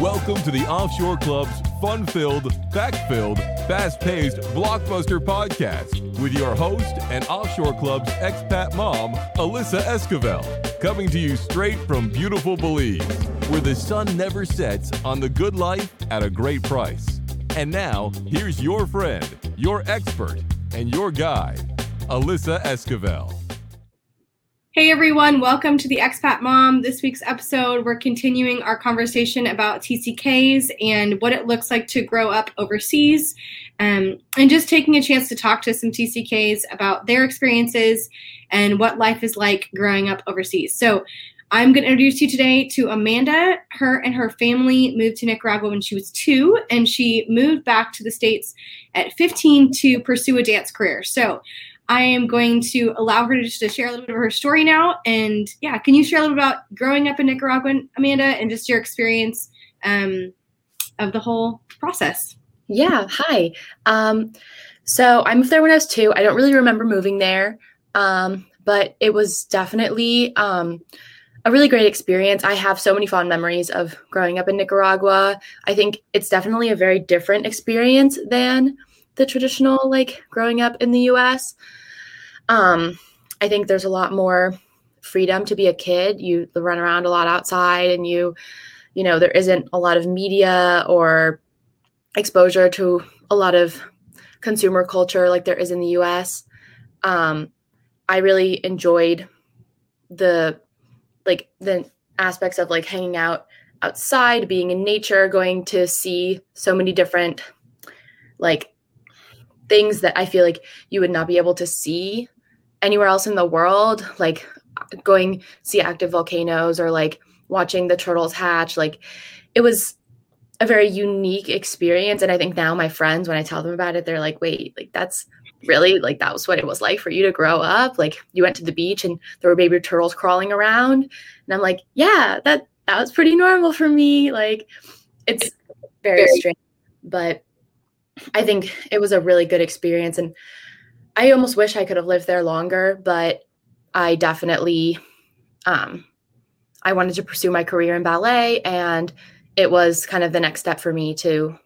Welcome to the Offshore Club's fun filled, fact filled, fast paced blockbuster podcast with your host and Offshore Club's expat mom, Alyssa Esquivel, coming to you straight from beautiful Belize, where the sun never sets on the good life at a great price. And now, here's your friend, your expert, and your guide, Alyssa Esquivel. Hey everyone, welcome to the Expat Mom. This week's episode, we're continuing our conversation about TCKs and what it looks like to grow up overseas, um, and just taking a chance to talk to some TCKs about their experiences and what life is like growing up overseas. So, I'm going to introduce you today to Amanda. Her and her family moved to Nicaragua when she was two, and she moved back to the States at 15 to pursue a dance career. So, I am going to allow her to just to share a little bit of her story now. And yeah, can you share a little about growing up in Nicaragua, Amanda, and just your experience um, of the whole process? Yeah. Hi. Um, so I moved there when I was two. I don't really remember moving there, um, but it was definitely um, a really great experience. I have so many fond memories of growing up in Nicaragua. I think it's definitely a very different experience than the traditional like growing up in the US. Um, I think there's a lot more freedom to be a kid. You run around a lot outside and you, you know, there isn't a lot of media or exposure to a lot of consumer culture like there is in the US. Um, I really enjoyed the like the aspects of like hanging out outside, being in nature, going to see so many different like things that I feel like you would not be able to see anywhere else in the world, like going see active volcanoes or like watching the turtles hatch. Like it was a very unique experience. And I think now my friends, when I tell them about it, they're like, wait, like that's really like that was what it was like for you to grow up. Like you went to the beach and there were baby turtles crawling around. And I'm like, yeah, that that was pretty normal for me. Like it's very, very strange. But I think it was a really good experience. And I almost wish I could have lived there longer, but I definitely, um, I wanted to pursue my career in ballet. And it was kind of the next step for me to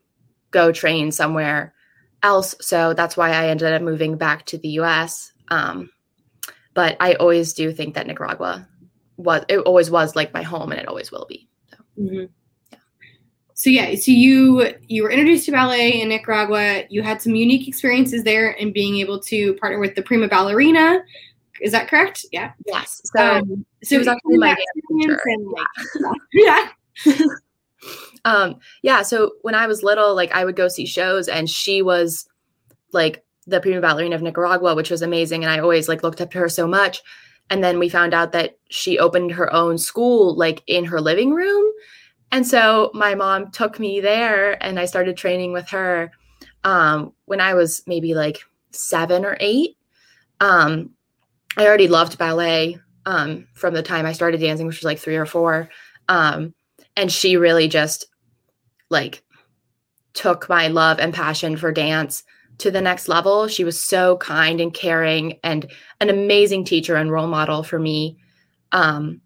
go train somewhere else. So that's why I ended up moving back to the US. Um, but I always do think that Nicaragua was, it always was like my home and it always will be. So. Mm-hmm so yeah, so you you were introduced to ballet in Nicaragua. You had some unique experiences there and being able to partner with the prima ballerina. Is that correct? Yeah. Yes. So, um, so it was actually my dance and, yeah. yeah. um, yeah. So when I was little, like I would go see shows, and she was like the prima ballerina of Nicaragua, which was amazing, and I always like looked up to her so much. And then we found out that she opened her own school, like in her living room and so my mom took me there and I started training with her um, when I was maybe like seven or eight. Um, I already loved ballet um, from the time I started dancing, which was like three or four. Um, and she really just like took my love and passion for dance to the next level. She was so kind and caring and an amazing teacher and role model for me. Um,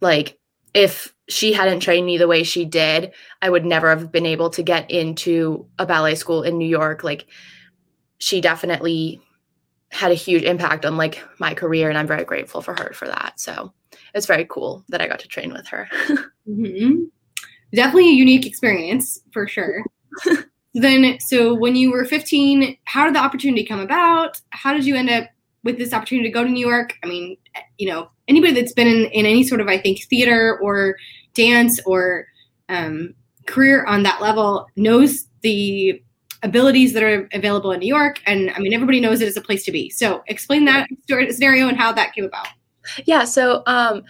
like if she hadn't trained me the way she did, I would never have been able to get into a ballet school in New York. Like she definitely had a huge impact on like my career and I'm very grateful for her for that. So it's very cool that I got to train with her. mm-hmm. Definitely a unique experience for sure. then so when you were 15, how did the opportunity come about? How did you end up with this opportunity to go to New York? I mean, you know, anybody that's been in, in any sort of, I think, theater or dance or um, career on that level knows the abilities that are available in New York. And I mean, everybody knows it is a place to be. So explain that scenario and how that came about. Yeah. So um,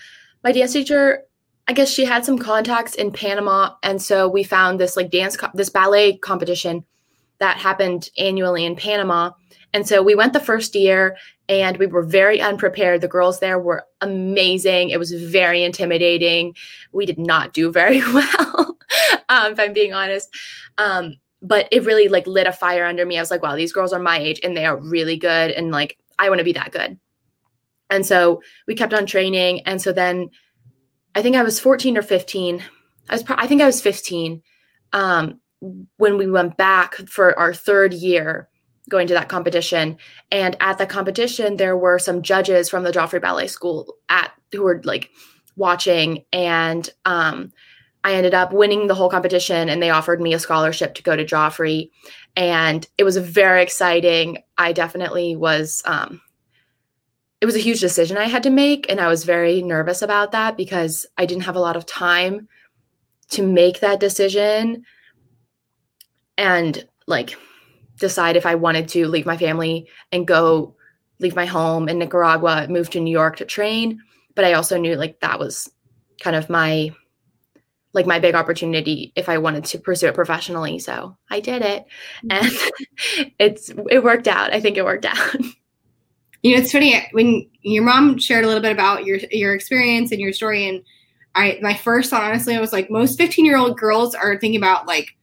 my dance teacher, I guess she had some contacts in Panama. And so we found this like dance, co- this ballet competition that happened annually in Panama. And so we went the first year and we were very unprepared. The girls there were amazing. It was very intimidating. We did not do very well, um, if I'm being honest. Um, but it really like lit a fire under me. I was like, wow, these girls are my age and they are really good. And like, I want to be that good. And so we kept on training. And so then I think I was 14 or 15. I was, I think I was 15 um, when we went back for our third year going to that competition. And at the competition, there were some judges from the Joffrey Ballet School at who were like watching, and um, I ended up winning the whole competition, and they offered me a scholarship to go to Joffrey, and it was very exciting. I definitely was. Um, it was a huge decision I had to make, and I was very nervous about that because I didn't have a lot of time to make that decision and like decide if I wanted to leave my family and go leave my home in Nicaragua, move to New York to train. But I also knew like that was kind of my like my big opportunity if I wanted to pursue it professionally. So I did it mm-hmm. and it's it worked out. I think it worked out. You know, it's funny when your mom shared a little bit about your your experience and your story and I my first thought honestly I was like most 15 year old girls are thinking about like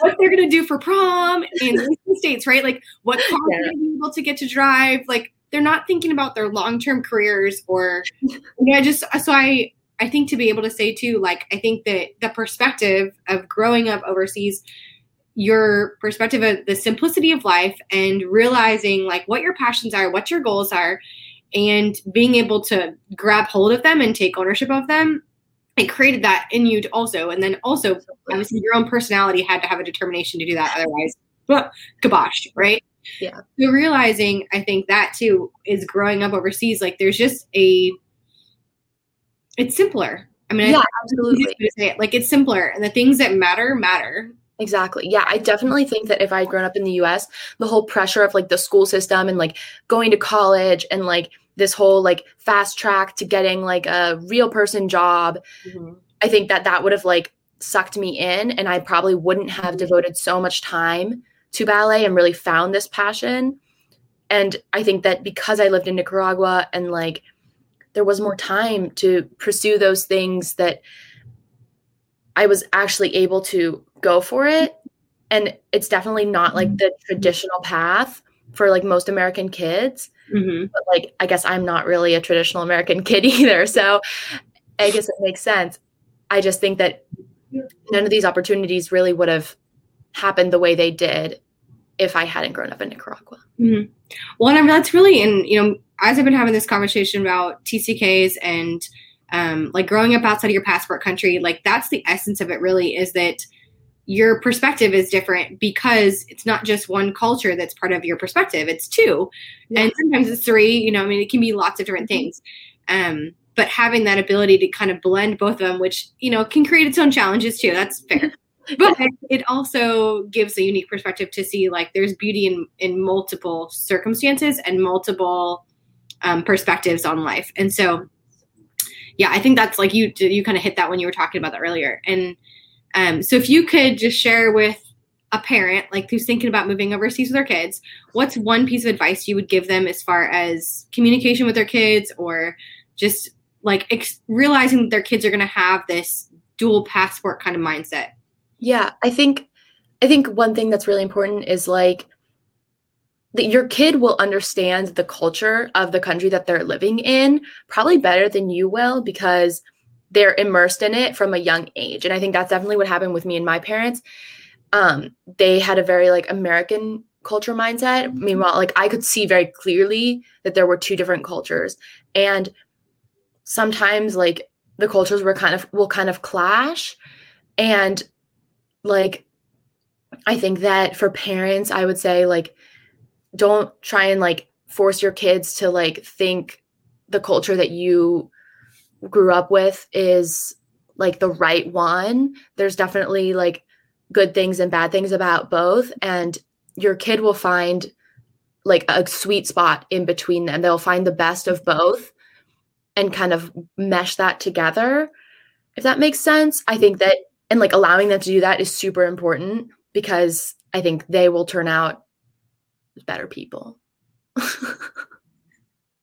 what they're gonna do for prom in the states, right? Like what car yeah. they're be able to get to drive. Like they're not thinking about their long term careers or you know, just uh, so I I think to be able to say too, like I think that the perspective of growing up overseas, your perspective of the simplicity of life and realizing like what your passions are, what your goals are, and being able to grab hold of them and take ownership of them it created that in you also and then also obviously your own personality had to have a determination to do that otherwise well, kibosh right? Yeah. So realizing i think that too is growing up overseas like there's just a it's simpler. I mean yeah I absolutely. it. like it's simpler and the things that matter matter. Exactly. Yeah, I definitely think that if I'd grown up in the US, the whole pressure of like the school system and like going to college and like this whole like fast track to getting like a real person job, mm-hmm. I think that that would have like sucked me in and I probably wouldn't have mm-hmm. devoted so much time to ballet and really found this passion. And I think that because I lived in Nicaragua and like there was more time to pursue those things that I was actually able to go for it. And it's definitely not like the traditional path for like most American kids. Mm-hmm. But like, I guess I'm not really a traditional American kid either. So I guess it makes sense. I just think that none of these opportunities really would have happened the way they did if I hadn't grown up in Nicaragua. Mm-hmm. Well, and that's really, and you know, as I've been having this conversation about TCKs and um, like growing up outside of your passport country, like that's the essence of it. Really, is that your perspective is different because it's not just one culture that's part of your perspective it's two. Yeah. and sometimes it's three you know i mean it can be lots of different mm-hmm. things. Um, but having that ability to kind of blend both of them which you know can create its own challenges too that's fair. But it also gives a unique perspective to see like there's beauty in in multiple circumstances and multiple um, perspectives on life. And so yeah i think that's like you you kind of hit that when you were talking about that earlier. And um, so if you could just share with a parent like who's thinking about moving overseas with their kids, what's one piece of advice you would give them as far as communication with their kids or just like ex- realizing that their kids are going to have this dual passport kind of mindset? Yeah, I think I think one thing that's really important is like that your kid will understand the culture of the country that they're living in probably better than you will because they're immersed in it from a young age. And I think that's definitely what happened with me and my parents. Um, they had a very like American culture mindset. Mm-hmm. Meanwhile, like I could see very clearly that there were two different cultures. And sometimes like the cultures were kind of will kind of clash. And like I think that for parents, I would say like don't try and like force your kids to like think the culture that you grew up with is like the right one. There's definitely like good things and bad things about both. And your kid will find like a sweet spot in between them. They'll find the best of both and kind of mesh that together. If that makes sense, I think that, and like allowing them to do that is super important because I think they will turn out better people.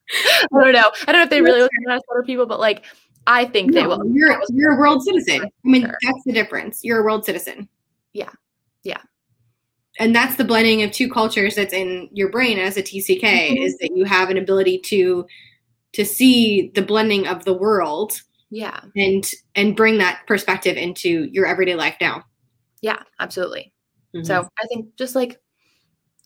I don't know. I don't know if they really look at other people, but like I think no, they will. You're you're a world citizen. I mean, sure. that's the difference. You're a world citizen. Yeah. Yeah. And that's the blending of two cultures that's in your brain as a TCK mm-hmm. is that you have an ability to to see the blending of the world Yeah. And and bring that perspective into your everyday life now. Yeah, absolutely. Mhm. So I think just like,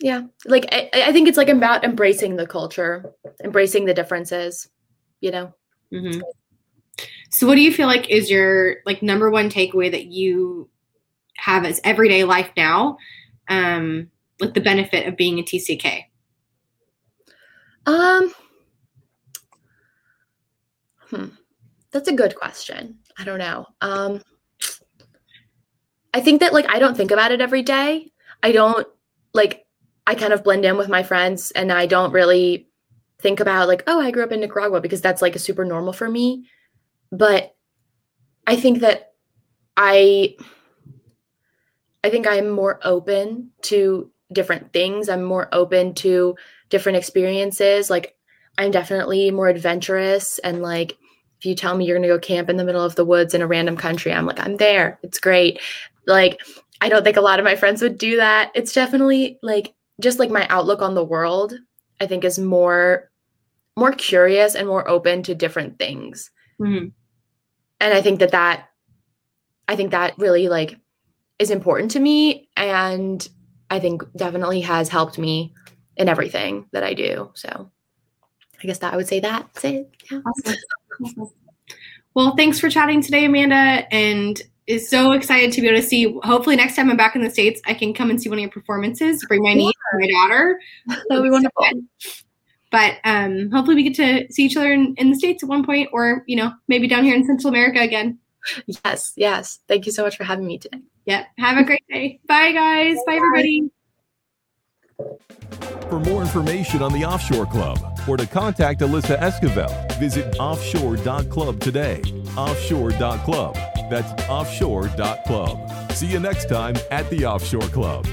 yeah, like I, I think it's like about embracing the culture, embracing the differences, you know? Mhm. So what do you feel like is your like number one takeaway that you have as everyday life now? Um, like the benefit of being a TCK. Um, hmm, that's a good question. I don't know. Um, I think that like I don't think about it every day. I don't like I kind of blend in with my friends and I don't really think about like, oh, I grew up in Nicaragua because that's like a super normal for me. But I think that I I think I'm more open to different things. I'm more open to different experiences. Like I'm definitely more adventurous and like if you tell me you're going to go camp in the middle of the woods in a random country, I'm like I'm there. It's great. Like I don't think a lot of my friends would do that. It's definitely like just like my outlook on the world, I think is more more curious and more open to different things. Mhm. And I think that that I think that really like is important to me and I think definitely has helped me in everything that I do. So I guess that I would say that. Say yeah. Awesome. Awesome. Well, thanks for chatting today, Amanda, and is so excited to be able to see. Hopefully, next time I'm back in the states, I can come and see one of your performances. Bring my niece, and my daughter. That would be wonderful. But um, hopefully, we get to see each other in, in the states at one point, or you know, maybe down here in Central America again. Yes, yes. Thank you so much for having me today. Yep. Have a great day. Bye, guys. Bye, everybody. For more information on the Offshore Club or to contact Alyssa Esquivel, visit offshore.club today. Offshore.club. That's offshore.club. See you next time at the Offshore Club.